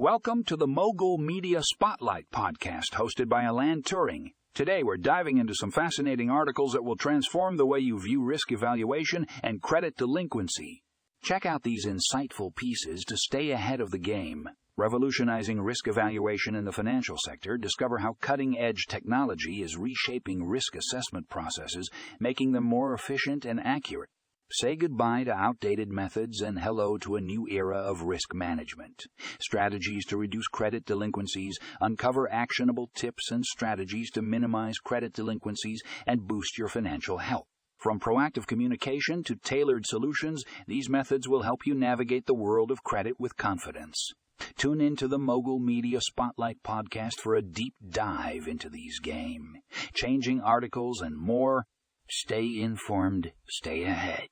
Welcome to the Mogul Media Spotlight podcast hosted by Alan Turing. Today we're diving into some fascinating articles that will transform the way you view risk evaluation and credit delinquency. Check out these insightful pieces to stay ahead of the game. Revolutionizing risk evaluation in the financial sector, discover how cutting edge technology is reshaping risk assessment processes, making them more efficient and accurate. Say goodbye to outdated methods and hello to a new era of risk management. Strategies to reduce credit delinquencies, uncover actionable tips and strategies to minimize credit delinquencies and boost your financial health. From proactive communication to tailored solutions, these methods will help you navigate the world of credit with confidence. Tune into the Mogul Media Spotlight podcast for a deep dive into these game, changing articles and more. Stay informed, stay ahead.